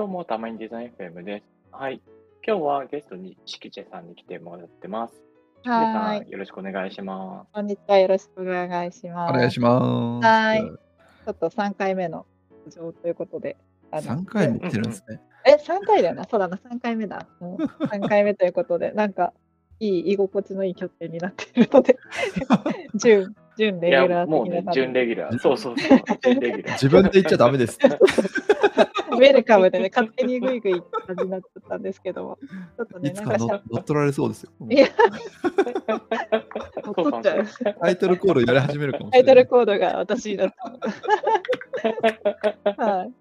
どうも、たまにデザイン FM です。はい。今日はゲストにしきちさんに来てもらってます。しきちさん、はーい。よろしくお願いしまこんにちは。よろしくお願いします。お願いします。はーい。ちょっと3回目の登場ということで。あの3回も来てるんですね。え、3回だよな。そうだな。3回目だ。もう3回目ということで、なんか、いい、居心地のいい拠点になっているので、準、準レギュラ、ーもうね準レギュラー。そうそうそう、準レギュラー。自分で言っちゃダメです。ウェルカムでね、勝手にグイグイって感じになっちゃったんですけども、ちょっとね、いつか乗なんか乗っ取られそうですよ。いやそうかもしれないタイトルコールやり始めるかもしタイトル。コードが私になった。はい。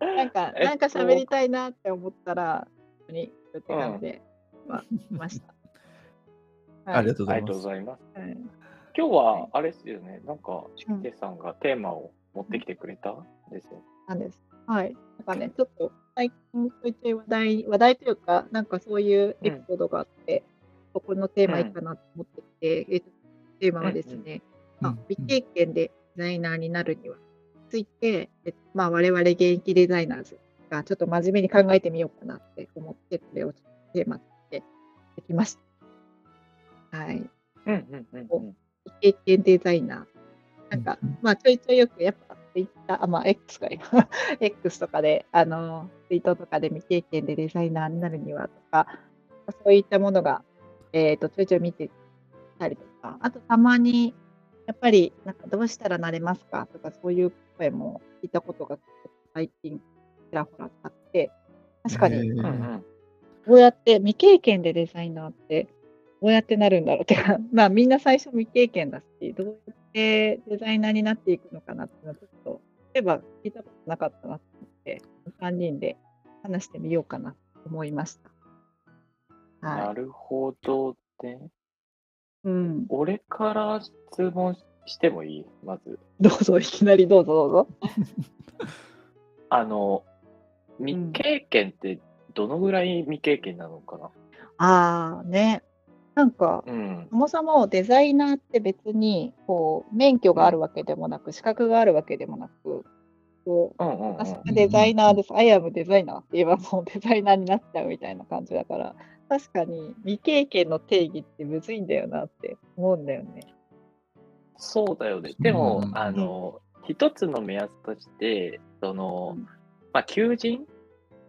なんか、えっとなんか喋りたいなって思ったら、ここに手紙で、まあ、来ました。ありがとうごありがとうざいます。ございます。はい今日は、あれですよね、なんか、しきちさんがテーマを持ってきてくれたんですよ。なんです。はい。かね、ちょっと最近ちょいちょい話題、話題というか、なんかそういうエピソードがあって、ここのテーマいいかなと思ってて、えっとテーマはですね、まあうん未経験でデザイナーになるには、ついて、えまあ、我々現役デザイナーズがちょっと真面目に考えてみようかなって思って、これをテーマにしてできました。はい。うんうんうんうん。未経験デザイナー。なんか、まあ、ちょいちょいよく、やっぱ、ツイッター、あ、まあ、X か、今。X とかで、あの、ツイートとかで未経験でデザイナーになるにはとか、そういったものが、えっ、と、ちょいちょい見てたりとか、あと、たまに、やっぱり、なんか、どうしたらなれますかとか、そういう声も聞いたことが、最近、ちらほらあって、確かに、へーうん。うん。どうやって未経験でデザイナーってどうやってなるんだろうってか、まあみんな最初未経験だし、どうやってデザイナーになっていくのかなっていうのはちょっと、例えば聞いたことなかったなと思って、3人で話してみようかなと思いました。はなるほどね。い。うん。俺から質問してもいい？まず。どうぞ、いきなりどうぞどうぞ。あの、未経験ってどのぐらい未経験なのかな？ああ、ね。なんか、うん。そもそもデザイナーって別に、こう、免許があるわけでもなく、資格があるわけでもなく、こう、うんうんうん私はデザイナーです。アイアムデザイナーって言えばもうデザイナーになっちゃうみたいな感じだから、確かに未経験の定義ってむずいんだよなって思うんだよね。そうだよね。でも、うんあの、一つの目安として、その、うんまあ、求人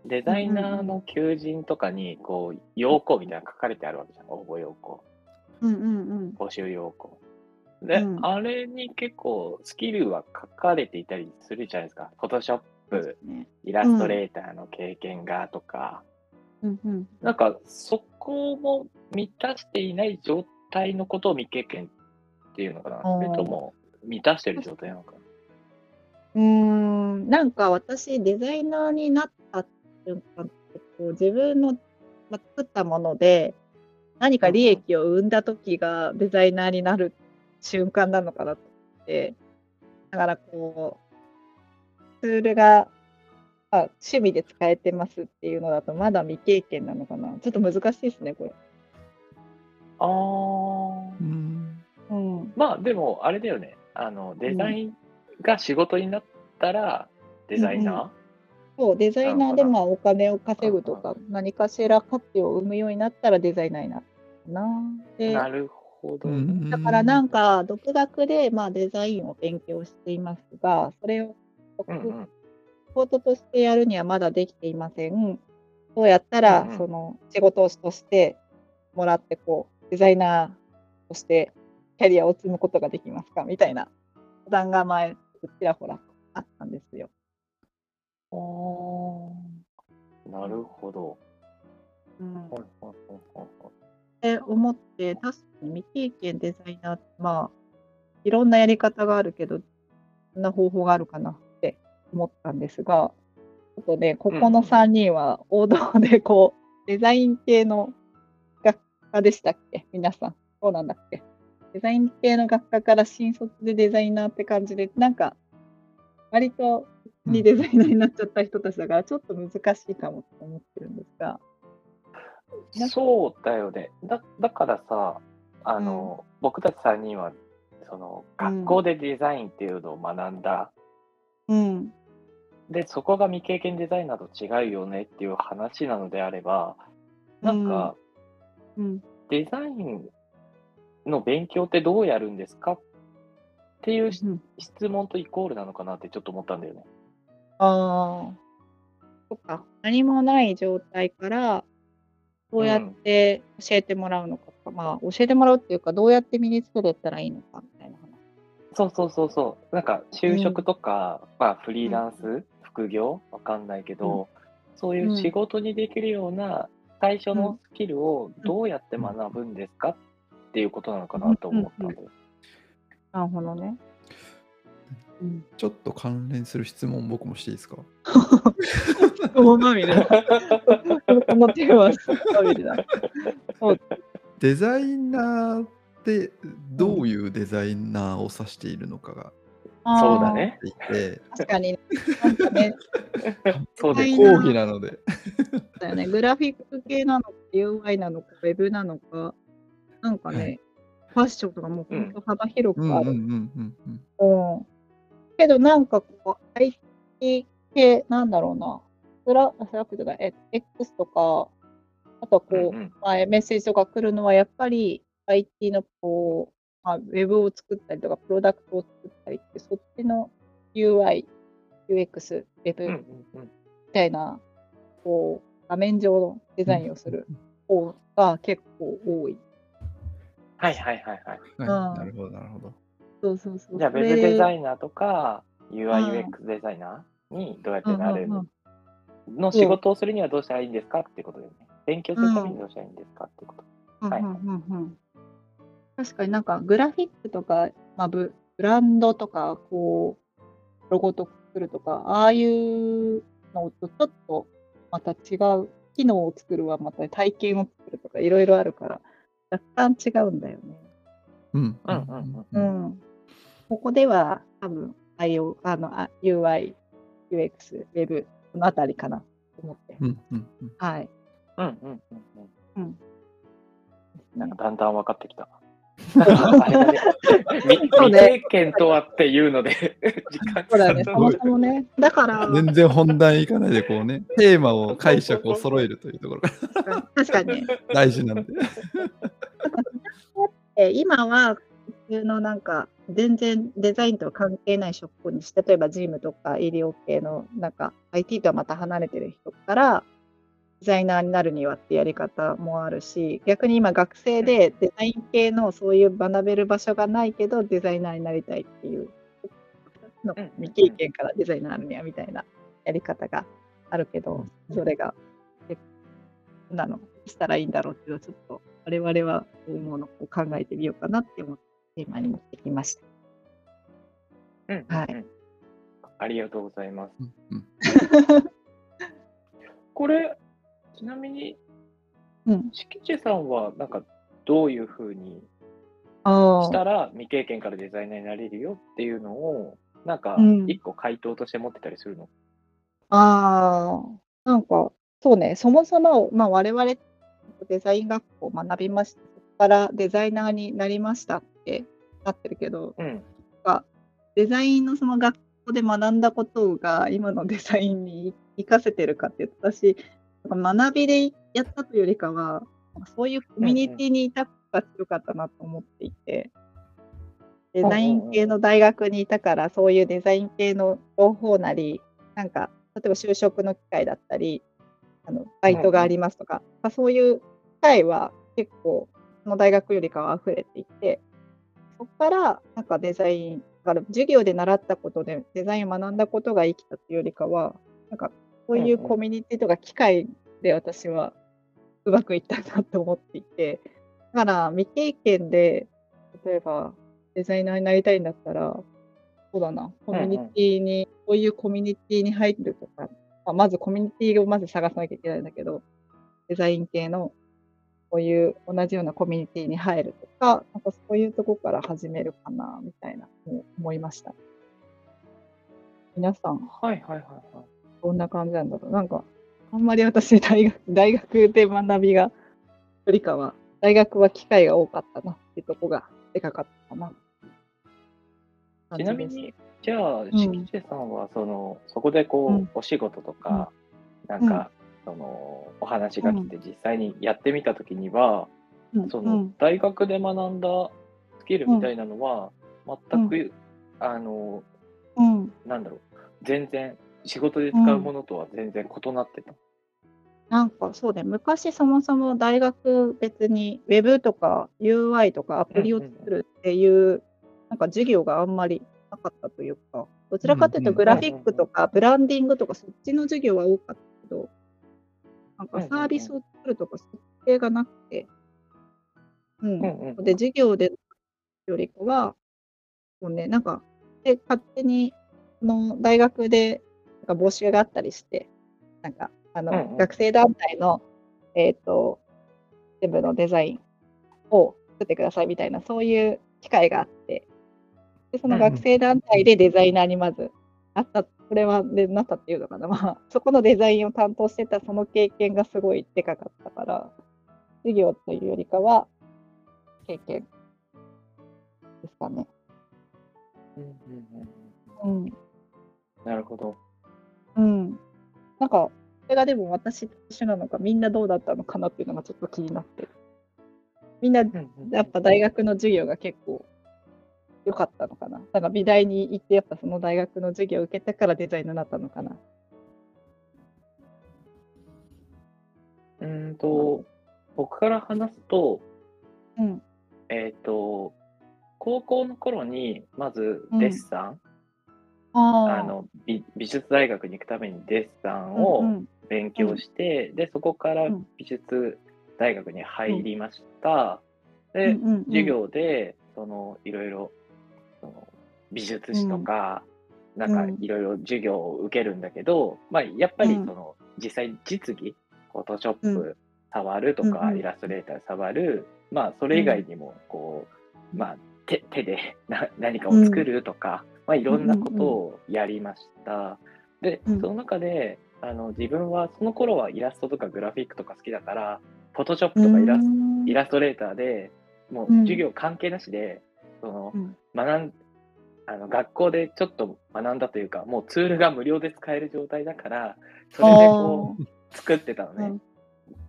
デザイナーの求人とかに、こう、要項みたいなの書かれてあるわけじゃん。応募要項、うんうんうん。募集要項。で、うんあれに結構スキルは書かれていたりするじゃないですか。フォトショップ、ねイラストレーターの経験がとか、うんうん、なんかそこも満たしていない状態のことを未経験っていうのかな。それとも満たしてる状態なのかな。うーん、なんか私、デザイナーになった瞬間こう自分の、まあ、作ったもので何か利益を生んだ時がデザイナーになる瞬間なのかなと思って、だからこう、ツールが、あ、趣味で使えてますっていうのだとまだ未経験なのかな。ちょっと難しいですね、これ。あーうんうん。まあでもあれだよね。あのデザインが仕事になったらデザイナー、そう、デザイナーでまあお金を稼ぐとうんか、何かしら価値を生むようになったらデザイナーになるかな。でなるほど。うんだからなんか独学でまあデザインを勉強していますが、それを仕事としてやるにはまだできていません。どうやったらその仕事としてもらってこうデザイナーとしてキャリアを積むことができますか？みたいな相談が前ちらほらあったんですよ。あーなるほど。うんはいはいはいはいって思って、確かに未経験デザイナーって、まあ、いろんなやり方があるけど、どんな方法があるかなって思ったんですが、ちょっとね、ここの3人は王道で、こう、デザイン系の学科でしたっけ？皆さん。そうなんだっけ？デザイン系の学科から新卒でデザイナーって感じで、なんか、割とにデザイナーになっちゃった人たちだから、ちょっと難しいかもと思ってるんですが。そうだよね。だだからさ、あの、僕たち3人は、その、うん学校でデザインっていうのを学んだうん。で、そこが未経験デザイナーと違うよねっていう話なのであれば、なんか、うん。デザインの勉強ってどうやるんですかっていう質問とイコールなのかなってちょっと思ったんだよね。ああ。そっか。何もない状態から、どうやって教えてもらうのかとか、まあ、教えてもらうっていうか、どうやって身につけていったらいいのかみたいな話。そうそうそうそう。なんか就職とか、まあフリーランス、副業？わかんないけど、そういう仕事にできるような最初のスキルをどうやって学ぶんですか？っていうことなのかなと思ったんだよ。なるほどね。うん。ちょっと関連する質問僕もしていいですか？大まみれだ。このテーマはすごいだ。デザイナーってどういうデザイナーを指しているのかがそうだ。ね。確かに、なんかね、そうです。はい講義なので、だよね。グラフィック系なのか、UI なのか、ウェブなのか、なんかね、はいファッションとかもう本当幅広くある。うんけどなんかこう、IT 系、なんだろうな、スラスラックとか、え X とか、あとはこう、うんうんまあ、メッセージとか来るのは、やっぱり IT のこう、まあ、ウェブを作ったりとか、プロダクトを作ったりって、そっちの UI、UX、ウェブうんみうんうんたいな、こう、画面上のデザインをする方が結構多い。はいはいはいはい。はい、うんなるほど、なるほど。じゃあ、ウェブデザイナーとか、UI、UX デザイナーにどうやってなれるの仕事をするにはどうしたらいいんですかっていうことでね。勉強するためにどうしたらいいんですかっていうこと。はい確かになんかグラフィックとか、まあ、ブブランドとかこうロゴとか作るとかああいうのとちょっとまた違う機能を作るはまた体験を作るとかいろいろあるから若干違うんだよね。うん。うん。うん。うん。ううんん、ここでは多分 IO あのあ UI、UX、Web このあたりかなと思って。うんうんうんはい。うんうんうんうん。うんなんかだんだん分かってきた。未経験とはっていうので、時間そうだよね、そもかかるそもね。だから、全然本題いかないで、こうね、テーマを解釈を揃えるというところが確かにね。大事なんで。え今は普通のなんか全然デザインとは関係ない職種にして例えばジムとか医療系のなんか IT とはまた離れてる人からデザイナーになるにはってやり方もあるし逆に今学生でデザイン系のそういう学べる場所がないけどデザイナーになりたいっていう2つのうん。未経験からデザイナーにはみたいなやり方があるけどそれがなの？したらいいんだろうっていうのはちょっと我々はどう思うのかを考えてみようかなって思ってテーマに持ってきました。うんはいうん。ありがとうございます。うんうん。これ、ちなみに、うん、敷地さんは、なんか、どういうふうにあしたら未経験からデザイナーになれるよっていうのを、なんかうん、一個回答として持ってたりするの、あー、なんか、そうね、そもそも、まあ、我々デザイン学校を学びました。そこからデザイナーになりました。ってなってるけど、うん。デザインのその学校で学んだことが今のデザインに活かせてるかっていうと私学びでやったというよりかはそういうコミュニティにいた方が強かったなと思っていて、デザイン系の大学にいたからそういうデザイン系の情報なりなんか例えば就職の機会だったりあのバイトがありますとか、まあそういう機会は結構その大学よりかは溢れていてそこからなんかデザインだから授業で習ったことでデザインを学んだことが生きたというよりかはなんかそういうコミュニティとか機会で私はうまくいったなと思っていて。だから未経験で例えばデザイナーになりたいんだったらそうだな。コミュニティに、そういうコミュニティに入るとか、まあ、まずコミュニティをまず探さなきゃいけないんだけどデザイン系のこういう同じようなコミュニティに入るとか、なんかそういうとこから始めるかな、みたいな思いました。皆さん、はいはいはいはい。どんな感じなんだろう。なんか、あんまり私、大学大学で学びが、よりかは、大学は機会が多かったなっていうとこがでかかったかな。ちなみに、じゃあ、んしきちさんは、その、そこでこう、うんお仕事とか、なんか、その、お話が来て実際にやってみたときには、うん。そうのん、大学で学んだスキルみたいなのは、全く、あの、うん、なんだろう、全然、仕事で使うものとは全然異なってた。なんかそうね、昔そもそも大学別に Web とか UI とかアプリを作るっていう、なんか授業があんまりなかったというか、どちらかというとうんうん。グラフィックとかブランディングとかそっちの授業は多かったけど、なんかサービスを作るとかそっち系がなくて、うん。うんうんで、授業でよりかは、もうね、なんか、で、勝手に、その大学で、なんか募集があったりして、なんか、あの、うんうん。学生団体の、えっ、と、全部のデザインを作ってくださいみたいな、そういう機会があって、で、その学生団体でデザイナーにまずなった、これはでなったっていうのかな、まあ、そこのデザインを担当してたその経験がすごいでかかったから、授業というよりかは、経験ですかね。うんうんうんうん。なるほど。うん。なんか、それがでも私と一緒なのか、みんなどうだったのかなっていうのがちょっと気になってる。みんな、やっぱ大学の授業が結構良かったのかな。なんか美大に行って、やっぱその大学の授業を受けたからデザイナーになったのかな。うーんと、僕から話すと、うん。えっ、と、高校の頃に、まずデッサン、ああの美美術大学に行くためにデッサンうんをうん勉強して、で、そこからうん美術大学に入りました。で、うんうんうん授業で、その、いろいろ、美術史とか、なんかうん。いろいろ授業を受けるんだけど、まあ、やっぱりうん。その、実際実技、フォトショッうプ触るとか、うんうん。イラストレーター触る、まあ、それ以外にも、こう、まあ、手手で な何かを作るとか、まあ、いろんなことをやりました。で、うんその中で、あの自分はその頃はイラストとかグラフィックとか好きだから、フォトショップとかイラストイラストレーターでもううん。授業関係なしで、そのうん。学んあの学校でちょっと学んだというかもうツールが無料で使える状態だからそれでこう作ってたのね、うん。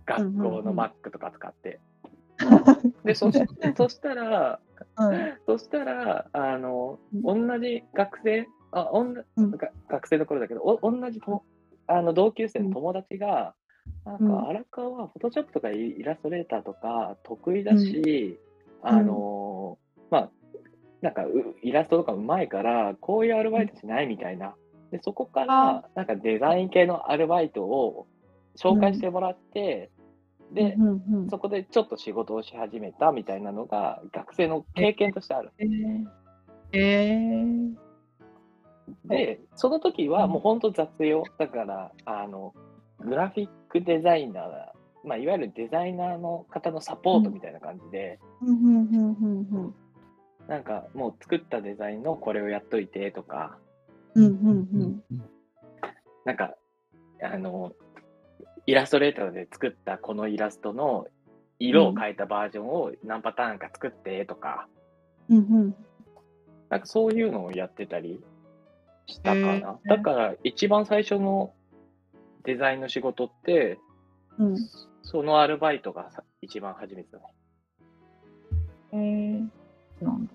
学校の Mac とか使って。でそしそしたらうん。そしたらあのう同じ学生あおん。なうんが学生の頃だけどお同じとあの同級生の友達が、なんうん。か荒川はフォトショップとかイイラストレーターとか得意だし、あのまあなんかうイラストとかうまいからこういうアルバイトしないみたいな。でそこからなんかデザイン系のアルバイトを紹介してもらって、で、うんうんそこでちょっと仕事をし始めたみたいなのが学生の経験としてある。えー。えー。で、その時はもう本当雑用。だから、あの、グラフィックデザイナー、まあ、いわゆるデザイナーの方のサポートみたいな感じで、なんかもう作ったデザインのこれをやっといてとか、うんうんうん。なんか、あの、イラストレーターで作ったこのイラストの色を変えたバージョンを何パターンか作ってとか、うんうん。なんかそういうのをやってたりしたかな。へー。だから一番最初のデザインの仕事って、うん。そのアルバイトがさ一番初めてだね。えーなんだ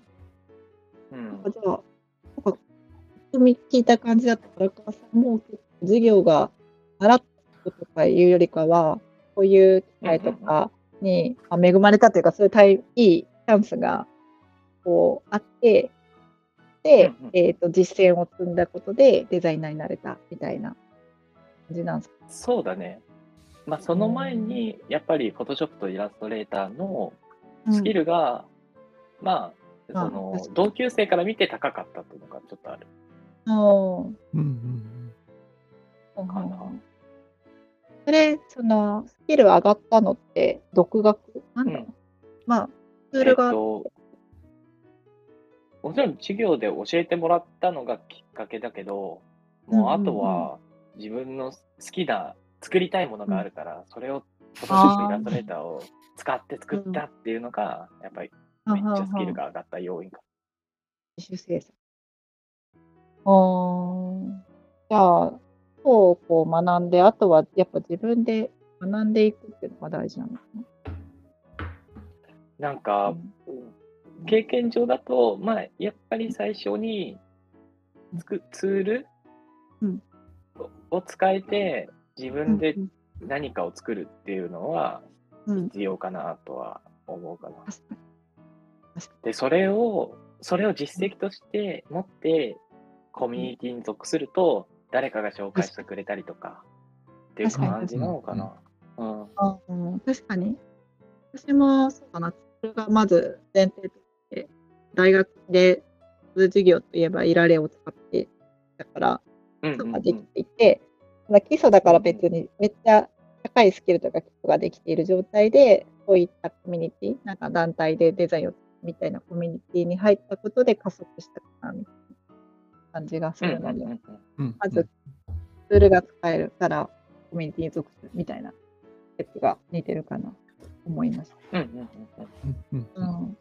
うんあじゃあ、なんか、聞いた感じだったら、荒川さんも授業が習ったこととかいうよりかは、こういう機会とかに、まあ恵まれたというか、そういうタイいいチャンスがこうあって、で、うんうんえっと実践を積んだことでデザイナーになれたみたいな感じなんですか？そうだね。まあその前にやっぱり Photoshop とイラストレーターのスキルが、まあそあの同級生から見て高かったっていうのがちょっとある。うんうんうん。かな。それ、その、スキル上がったのって、独学？なんだろう、うん。まあ、ツールが、えっと、もちろん授業で教えてもらったのがきっかけだけど、もうあとは自分の好きな作りたいものがあるから、それを Photoshop イラストレーターを使って作ったっていうのが、やっぱりめっちゃスキルが上がった要因か。自主制作。あーじゃあ、基礎をこう学んで、あとはやっぱ自分で学んでいくっていうのが大事なのかな。なんか、経験上だと、まあ、やっぱり最初につくツールうんを使えて、自分でうん何かを作るっていうのはうん、必要かなとは思うかな。確かに。で、それを、それを実績として持って、コミュニティに属すると、誰かが紹介してくれたりとか、っていう確かに感じなのかな。うん。あうん、確かに。私もそうだな、それがまず前提として、大学で授業といえばイラレを使ってだから、うんうん基礎ができていて、ただ基礎だから別にめっちゃ高いスキルとか基礎ができている状態で、そういったコミュニティ、なんか団体でデザインをみたいなコミュニティに入ったことで加速したかなみたいな感じがすうんるので、うんうんうんまずツールが使えるからコミュニティに属するみたいな説が似てるかなと思いました。うんうんうんうんうんうんうん。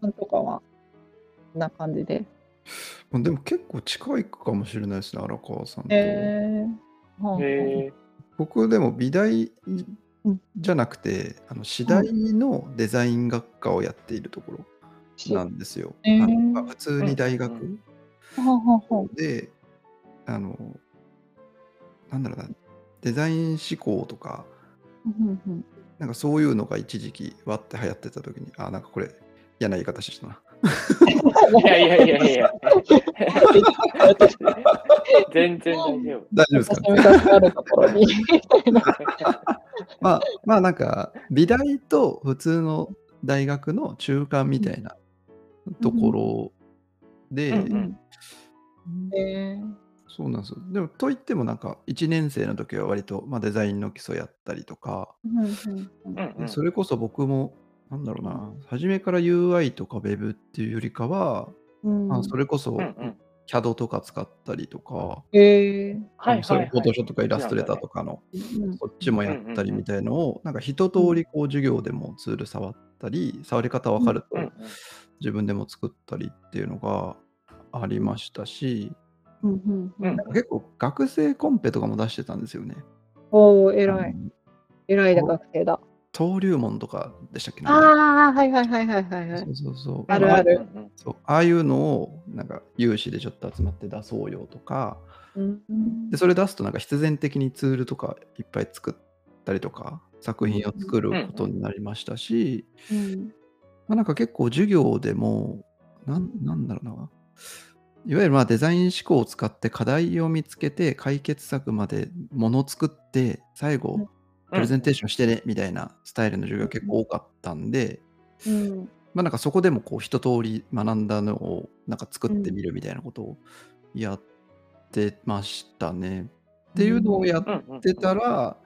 君とかは、こんな感じで。まあでも結構近いかもしれないですね、荒川さんと。えー。はあ。僕でも美大うんじゃなくて、あの次第のデザイン学科をやっているところなんですよ。あのまあ普通に大学で、あの、なんだろうな、デザイン思考とか、なんかそういうのが一時期わって流行ってた時に、あ、なんかこれ嫌な言い方したな。いやいやいやいや。全然大丈夫。大丈夫ですか。まあ、まあなんか、美大と普通の大学の中間みたいなところで、うんうんえーそうなんですよ。でも、といってもなんか、1年生の時は割と、まあ、デザインの基礎やったりとか、うんうんうんうんうんそれこそ僕も、なんだろうな、初めから UI とか Web っていうよりかは、うん。まあ、それこそ CAD とか使ったりとか、えー。はいそれはいはい。Photoshop とかイラストレーターとかの、うんこっちもやったりみたいのを、なんか一通りこう授業でもツール触ったり、触り方わかると自分でも作ったりっていうのがありましたし、うんうん結構学生コンペとかも出してたんですよね。おー、偉い。偉いだ学生だ。登竜門とかでしたっけ？ねああ、はいはいはいはいはい。はいそ。うそうそう。あるある。そうああいうのをなんか有志でちょっと集まって出そうよとか。うん。でそれ出すとなんか必然的にツールとかいっぱい作ったりとか作品を作ることになりましたし、うん。まあ、なんか結構授業でもなんなんだろうな。いわゆるまあデザイン思考を使って課題を見つけて解決策までものを作って最後うんプレゼンテーションしてねみたいなスタイルの授業が結構多かったんで、うん。まあなんかそこでもこう一通り学んだのをなんか作ってみるみたいなことをやってましたね。っていうのをやってたら、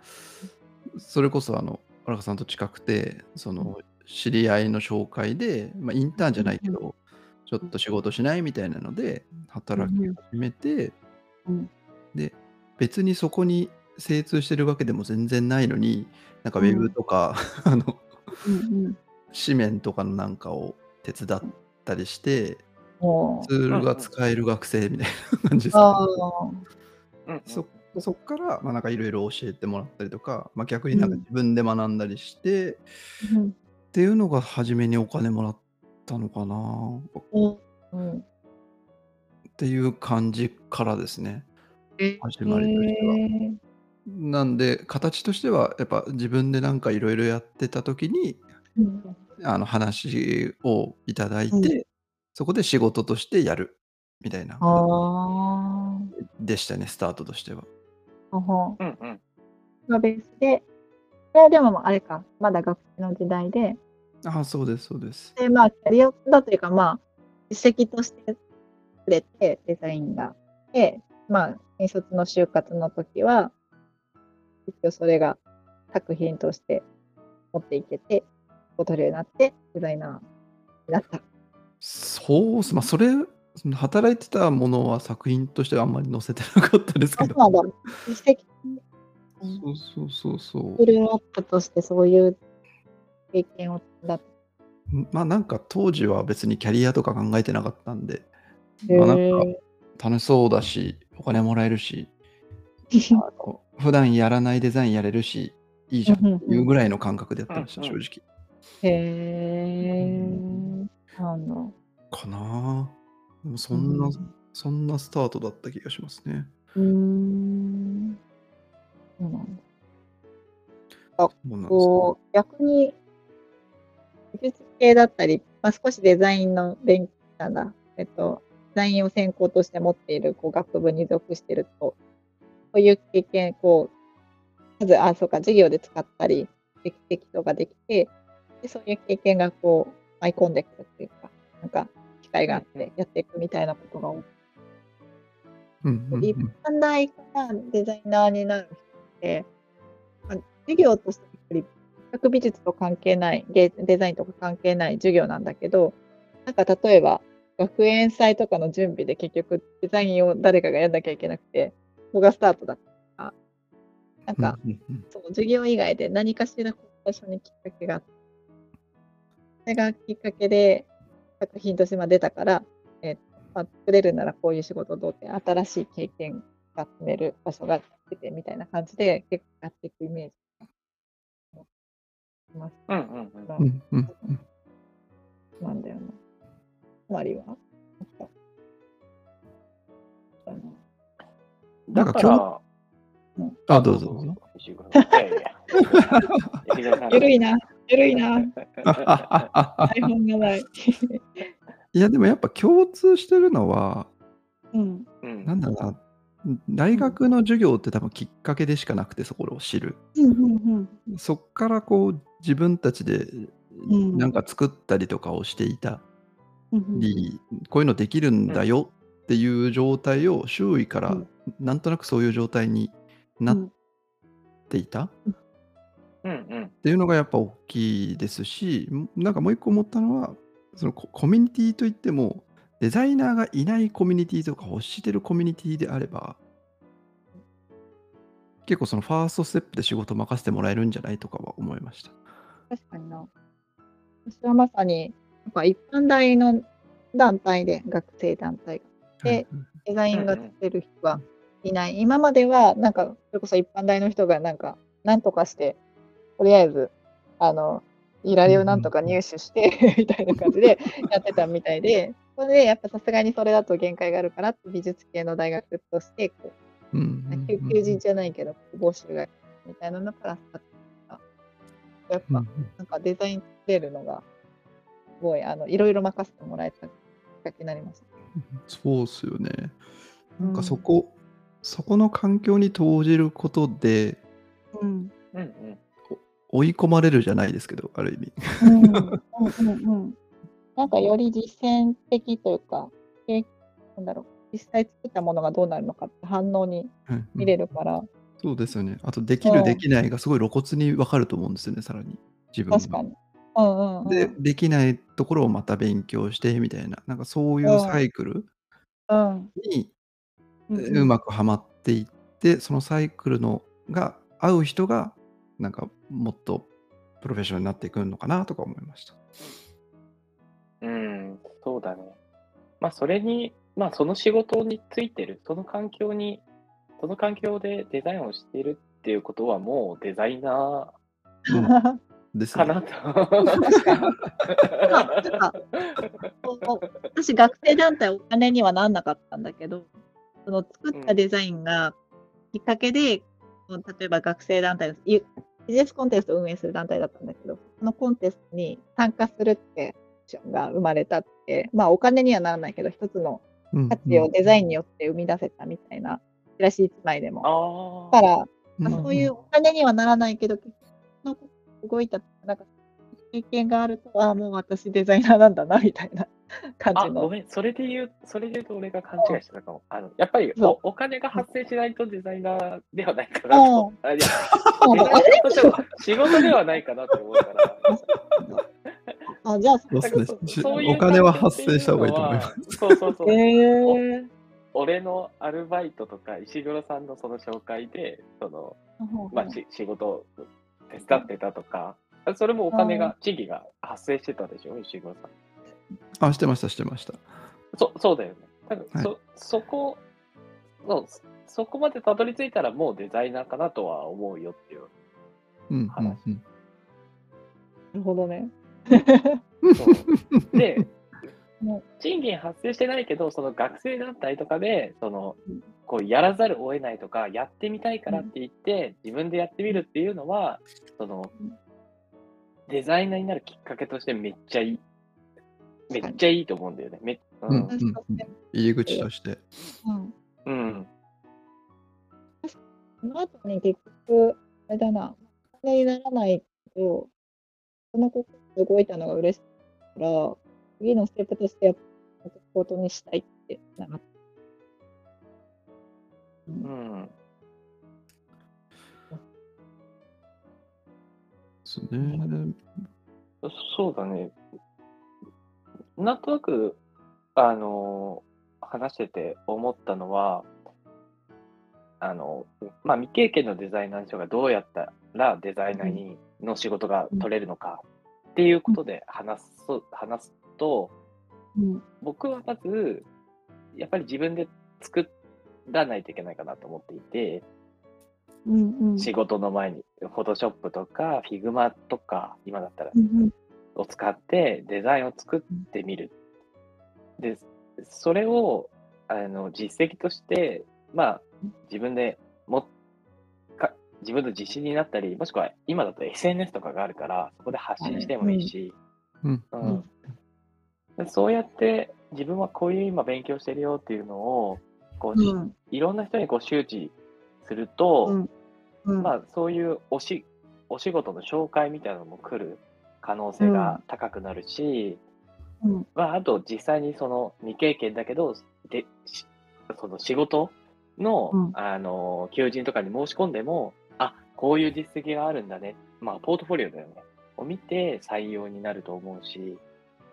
それこそあの荒川さんと近くてその知り合いの紹介で、まあ、インターンじゃないけど、ちょっと仕事しないみたいなので働き始めて、うん。で別にそこに精通してるわけでも全然ないのになんかウうん。ェブとか、あのうんうん。紙面とかのなんかを手伝ったりして、おー。ツールが使える学生みたいな感じです、あね。うんうん。そそっから、まあ、なんかいろいろ教えてもらったりとか、まあ、逆になんか自分で学んだりして、ーうん。っていうのが初めにお金もらったのかな。うんうん。っていう感じからですね。え始まりとしては。えなんで形としてはやっぱ自分でなんかいろいろやってた時にーうん。あの話をいただいて、うん。そこで仕事としてやるみたいな。あでしたねスタートとしては。あ、はうんうん。がベースで、それはでもあれか、まだ学生の時代で、ああそうですそうです。で、まあ、キャリアだというか、まあ、実績としてくれて、デザインが。で、まあ、新卒の就活の時は、一応それが作品として持っていけて、取れるようになって、デザイナーになった。そうまあそれその働いてたものは作品としてはあんまり載せてなかったですあ、けど。そうなんだ。実績そうそうそうそういろいろあったとして、そういう経験をだっまあなんか当時は別にキャリアとか考えてなかったんでまあなんかへ楽しそうだし、お金もらえるし、普段やらないデザインやれるし、いいじゃんっていうぐらいの感覚でやってました、正直。へーなんだ。かなぁでもそんな、うんそんなスタートだった気がしますね。うーん。そうなんだ。そうなんですこう、逆に、美術系だったり、まあ、少しデザインの勉なんだ、えっと、デザインを専攻として持っているこう学部に属していると、こういう経験、こう、まず、あ、そうか、授業で使ったり、できてきとかできて、で、そういう経験がこう、舞い込んでくるっていうか、なんか、機会があってやっていくみたいなことが多くうんうんうん。一般大からデザイナーになる人って、まあ授業としてやっぱり全く美術と関係ない、芸デザインとか関係ない授業なんだけど、なんか例えば学園祭とかの準備で結局デザインを誰かがやんなきゃいけなくて、ここがスタートだったとか、なんかその授業以外で何かしら最初にきっかけがあって、それがきっかけで作品としてまあ出たから、えーまあ、作れるならこういう仕事どうって新しい経験が集める場所が出てみたいな感じで結構やっていくイメージがあります。うんうんうん。うんうんうんなんだよな。つまりは？あのなんかだから、あ、どうぞどうぞ。ゆるいな、ゆるいな、あ 台本がない。いや、でもやっぱ共通してるのは、うん。うんなんだろうな、大学の授業って多分きっかけでしかなくて、そこを知る。うんうんうん。そっからこう自分たちでんなんか作ったりとかをしていたうんうんり、こういうのできるんだよっていう状態を周囲からうんなんとなくそういう状態になうんっていた？っうんうん。ていうのがやっぱ大きいですし、もなんかもう一個思ったのは、そのココミュニティといっても、デザイナーがいないコミュニティとか欲してるコミュニティであれば、結構そのファーストステップで仕事任せてもらえるんじゃないとかは思いました。確かにな。私はまさに、なんか一般大の団体で、学生団体が、でデザインが作れる人がいない。今までは、なんか、それこそ一般大の人が、なんか、なんとかして、とりあえず、あの、依頼をなんとか入手して、みたいな感じでやってたみたいで、それで、やっぱさすがにそれだと限界があるから美術系の大学として、こう、うんうん人じゃないけど、募集がみたいなのからスタートした。やっぱ、なんかデザイン作れるのが、すごい、あの、いろいろ任せてもらえたきっかけになりました。そうっすよね。なんかうんそこ、そこの環境に投じることでうん。うんうん。追い込まれるじゃないですけど、ある意味。うん。うんうんうん。なんかより実践的というか、えなんだろう、実際作ったものがどうなるのかって反応にうん見れるから、そうですよね。あと、できる、うんできないがすごい露骨に分かると思うんですよね、さらに。自分が。確かに。うんうんうん。で、できないところをまた勉強してみたいな、なんかそういうサイクルうん。にうんうんうまくはまっていって、そのサイクルのが合う人が、なんかもっとプロフェッショナルになっていくのかなとか思いました。うん、そうだね。まあ、それに、まあ、その仕事についてる、その環境に、その環境でデザインをしているっていうことは、もうデザイナですね。ーかなと。私、学生団体お金にはなんなかったんだけど、その作ったデザインがきっかけで、こう例えば学生団体のジネスコンテストを運営する団体だったんだけど、そのコンテストに参加するってオプションが生まれたって、まあお金にはならないけど、一つのうん価値をデザインによって生み出せたみたいな、チラシ一枚でも。だから、うん。まあそういうお金にはならないけど、結局動いた、なんか経験があると、ああ、もう私デザイナーなんだな、みたいな 感あ、じの。ごめん、それで言う、それで言うと俺が勘違いしてたかも。あのやっぱりそうおお金が発生しないとデザイナーではないかなと。あいや、デザイナーとしては仕事ではないかなと思うから。あじゃあ、そそうですねお金は発生した方がいいと思います。す。そうそうそう。え俺のアルバイトとか石黒さんのその紹介で、その、まあ、し仕事を手伝ってたとか、それもお金が、賃金が発生してたでしょ、石黒さん。あ、してました、してました。そそうだよね。多分そ、そこそう、そこまでたどり着いたらもうデザイナーかなとは思うよっていう。うんうん話うん。なるほどね。で も、賃金発生してないけど、その学生団体とかで、そのうんこうやらざるを得ないとか、やってみたいからって言って、自分でやってみるっていうのは、そのうんデザイナーになるきっかけとしてめっちゃいい。めっちゃいいと思うんだよね。めううんん確かにね入り口として。うん。うんその後に結局、あれだな、お金にならないけど、その心が動いたのが嬉しいから、次のステップとしてやっぱ仕事にしたいってなった。うんですね。そそうだね。なんとなく、あの話してて思ったのは、あの、まあ、未経験のデザイナーの人がどうやったらデザイナーにの仕事が取れるのかっていうことで話す話すと、うん。僕はまず、やっぱり自分で作らないといけないかなと思っていて、うんうん。仕事の前に、フォトショップとか、フィグマとか、今だったらを使ってデザインを作ってみる。で、それをあの実績として、まあ、自分でもか、自分の自信になったり、もしくは今だと SNS とかがあるから、そこで発信してもいいし、うん。そうやって自分はこういう今勉強してるよっていうのを、こううん。いろんな人にこう周知すると、うん。うん。まあ、そういうおしお仕事の紹介みたいなのも来る可能性が高くなるし、うん。まあ、あと実際にその未経験だけどでしその仕事の,、うん。あの求人とかに申し込んでもあこういう実績があるんだね、まあ、ポートフォリオだよね。を見て採用になると思うし。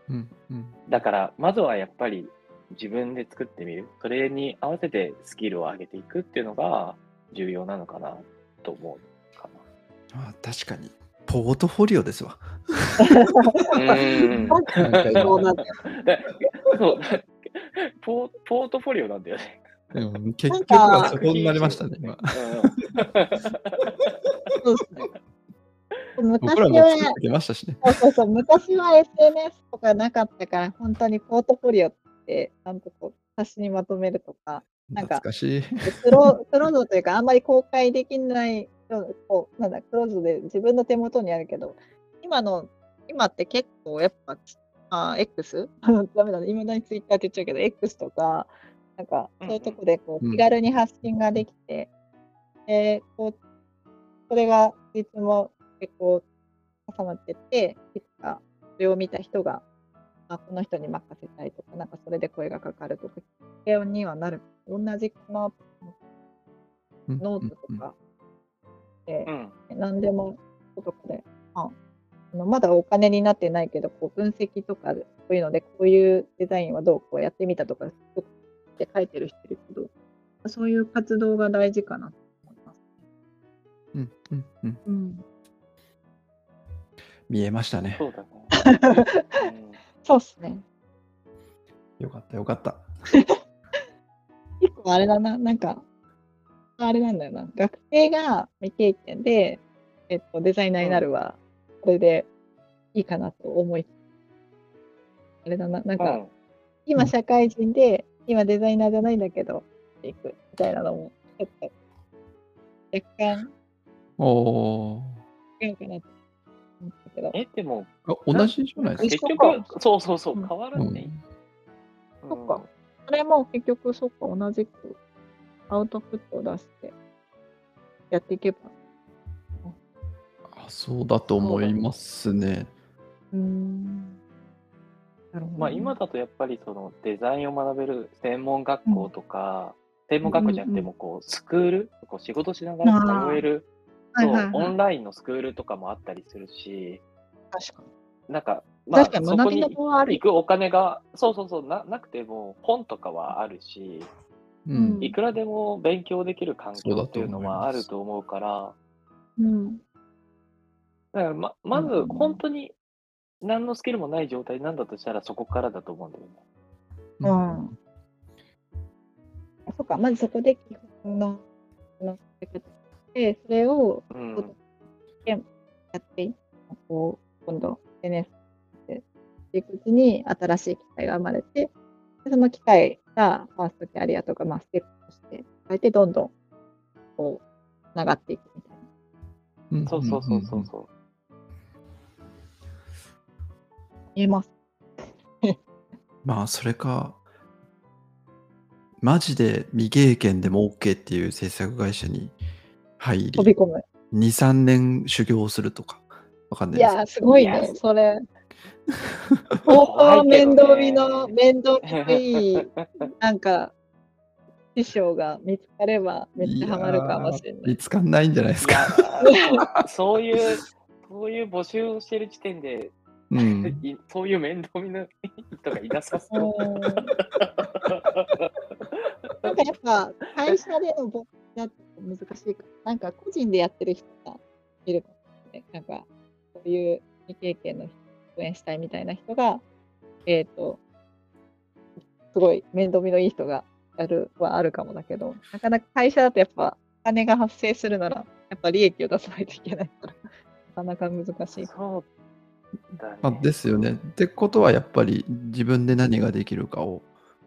うんうん。だからまずはやっぱり自分で作ってみる。それに合わせてスキルを上げていくっていうのが重要なのかなと思うかな。あ確かに。ポートフォリオですわ。うんなんかそうなんだよでそうポポートフォリオなんだよね。うん結局はそこになりましたね、今。昔はってきましたしね。そうそうそう、昔は SNS とかなかったから、本当にポートフォリオって、ちゃんとこう、冊子にまとめるとか、なんか懐かしい。クロクローというか、あんまり公開できない、こうなんだ、クローズドで自分の手元にあるけど、今の、今って結構やっぱ、あ、X? ダメだね、いまだにツイッターって言っちゃうけど、X とか、なんか、そういうとこでこうんう気軽に発信ができて、で、こう、それがいつも結構重なってって、いつかそれを見た人が、あ、この人に任せたいとか、なんかそれで声がかかるとか、にはなる。同じかなと思ってうんノートとかでう、ん何でもとかで、ああのまだお金になってないけど、こう分析とか、そういうので、こういうデザインはどうこうやってみたとかって書いてる人いるけど、そういう活動が大事かなと思います。うんうんうんうん、見えましたね。そうだね。そうっすね。よかったよかった。一個あれだな、なんか、あれなんだよな、学生が未経験で、えっと、デザイナーになるは、これでいいかなと思い、あれだな、なんか、うん。今社会人で、今デザイナーじゃないんだけど、いくみたいなのも、ちょっと、若干おー。違うかなと思ったけど、え、でも、あ同じじゃないですか？局、そうそうそう、か。変わらうん。そっか。それも結局、そっか、同じくアウトプットを出してやっていけば。あそうだと思いますね。うーん。なるほどね。まあ、今だとやっぱりそのデザインを学べる専門学校とか、専門学校じゃなくてもこうスクール、こう仕事しながら通える、そうはいはいはいオンラインのスクールとかもあったりするし、確かに。なんか、まあ、確かに学ある行くお金が、そうそうそうな、なくても本とかはあるし、うん。いくらでも勉強できる環境っていうのはあると思うから、うん。だからままずうん本当に何のスキルもない状態なんだとしたらそこからだと思うんだよね。うんそっか、まずそこで基本の、ので、それをうん。やっていこう、今度、SNS でいくうちに新しい機会が生まれて、でその機会がファーストキャリアとか、まあ、ステップとして変えて、どんどんこう、つながっていくみたいな。うんそうそうそうそううんそ見えます。まあそれかマジで未経験でも OK っていう制作会社に入り飛び込む。23年修行するとかわかんないですいやー、すごいね、それ。相 怖当面倒見の、面倒見のいい、なんか、師匠が見つかれば、めっちゃハマるかもしれない。見つかんないんじゃないですか。ーそういう、そういう募集をしてる時点で、うん、いそういう面倒見のいい人がいなさそう。うんなんかやっぱ会社での募集だと難しいから、なんか個人でやってる人がいるかもしれない。なんかそういう未経験の人応援したいみたいな人が、えっ、と、すごい面倒見のいい人がやるはあるかもだけど、なかなか会社だとやっぱお金が発生するなら、やっぱ利益を出さないといけないから、なかなか難しい。そうだね。あですよね。ってことはやっぱり自分で何ができるかを、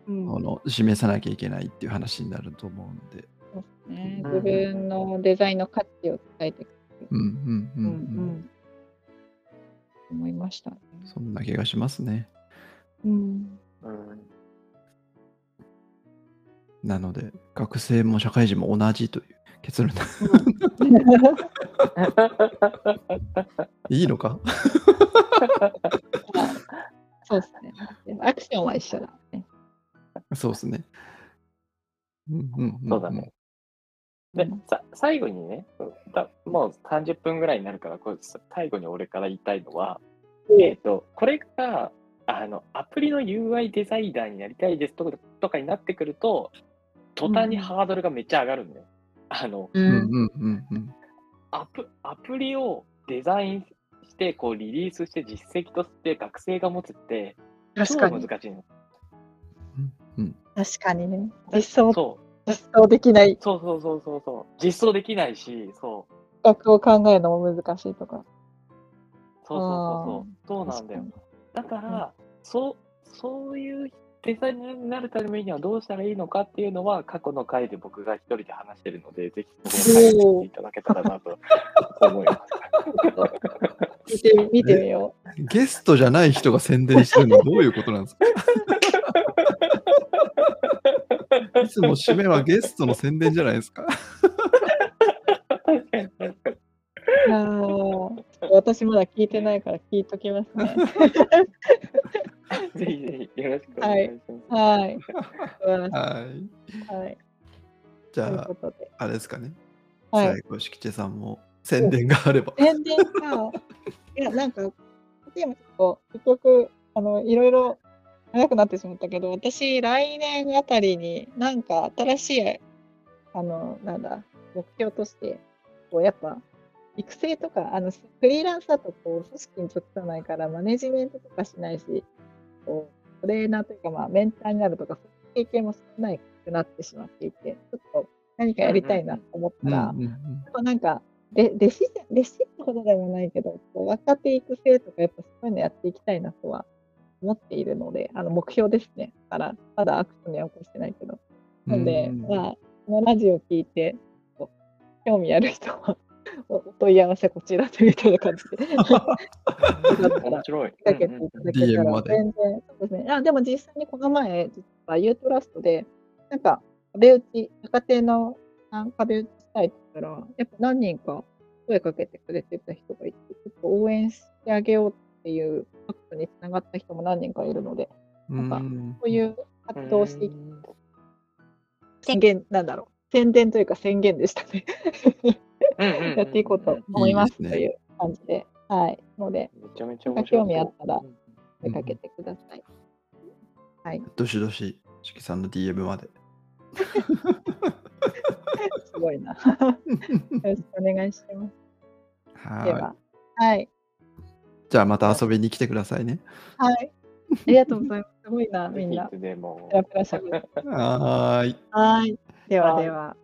うんあの示さなきゃいけないっていう話になると思うので。そうですね。うん自分のデザインの価値を伝えていく。うんうんうんううんん。うん。思いましたね。そんな気がしますね。うん。うんなので学生も社会人も同じという結論いいのか？そうですね。アクションは一緒だね。そうですね。うんうんんんそうだね。でうん、さ最後にね、だもう30分ぐらいになるから、これ最後に俺から言いたいのは、えっ、と、これが、あの、アプリの UI デザイナーになりたいですとかとかになってくると、途端にハードルがめっちゃ上がるんだよ。あの、う。うんうんんうんアプアプリをデザインして、こうリリースして実績として学生が持つって、超確かに。難しいの。確かにね。実装、そう。実装できないそうそうそうそうそう。実装できないし、そう。企画を考えるのも難しいとか。そうそうそうそう。そうなんだよ。だから、そう、そういうデザイナーになるためにはどうしたらいいのかっていうのは、過去の回で僕が一人で話してるので、ぜひその回を聞いていただけたらなと 思います。見て見てみよゲストじゃない人が宣伝してるのはどういうことなんですか？いつも締めはゲストの宣伝じゃないですか。あー私まだ聞いてないから聞いときますね。ぜひぜひよろしくお願いします。はい。はい。いはい。じゃあ。あれですかね。はい最後、敷地さんも宣伝があれば。宣伝か。いや、なんか、でもちょっと、結局、あの、いろいろ長くなってしまったけど、私、来年あたりになんか新しい、あの、なんだ、目標として、こう、やっぱ、育成とか、あの、フリーランスだと、こう、組織に属さないから、マネジメントとかしないし、こう、トレーナーというか、まあ、メンターになるとか、そういう経験も少ないくなってしまっていて、ちょっと何かやりたいなと思ったら、うんうんうんやっぱなんか、で弟子弟子ってほどでもないけど、こう若手育成とか、やっぱそういうのやっていきたいなとは思っているので、あの目標ですね。だから、まだアクションには起こしてないけど。なので、うんまあ、このラジオを聞いて、興味ある人は、おお問い合わせこちらでみたいな感じで、面白い。かけていただけた全然、そうですね。あでも実際にこの前、実は U トラストで、なんか壁打ち、若手のあ壁打ちしたいって言ったら、やっぱ何人か声かけてくれてた人がいて、ちょっと応援してあげようっていうアクトにつながった人も何人かいるので、うんなんかうんこういう活動をしていきうん宣言、なんだろう、宣伝というか宣言でしたね。うんうんうんやっていこうと思いますという感じで、はい。ので、めちゃめちゃ面白い。興味あったらうん声かけてください。はい。どしどし、敷地さんの DM まで。すごいな。よろしくお願いします。ではは、はい。い。じゃあまた遊びに来てくださいね。はい。ありがとうございます。すごいな、みんな。いつでもペラペラしゃべる。はーい。はい。ではでは。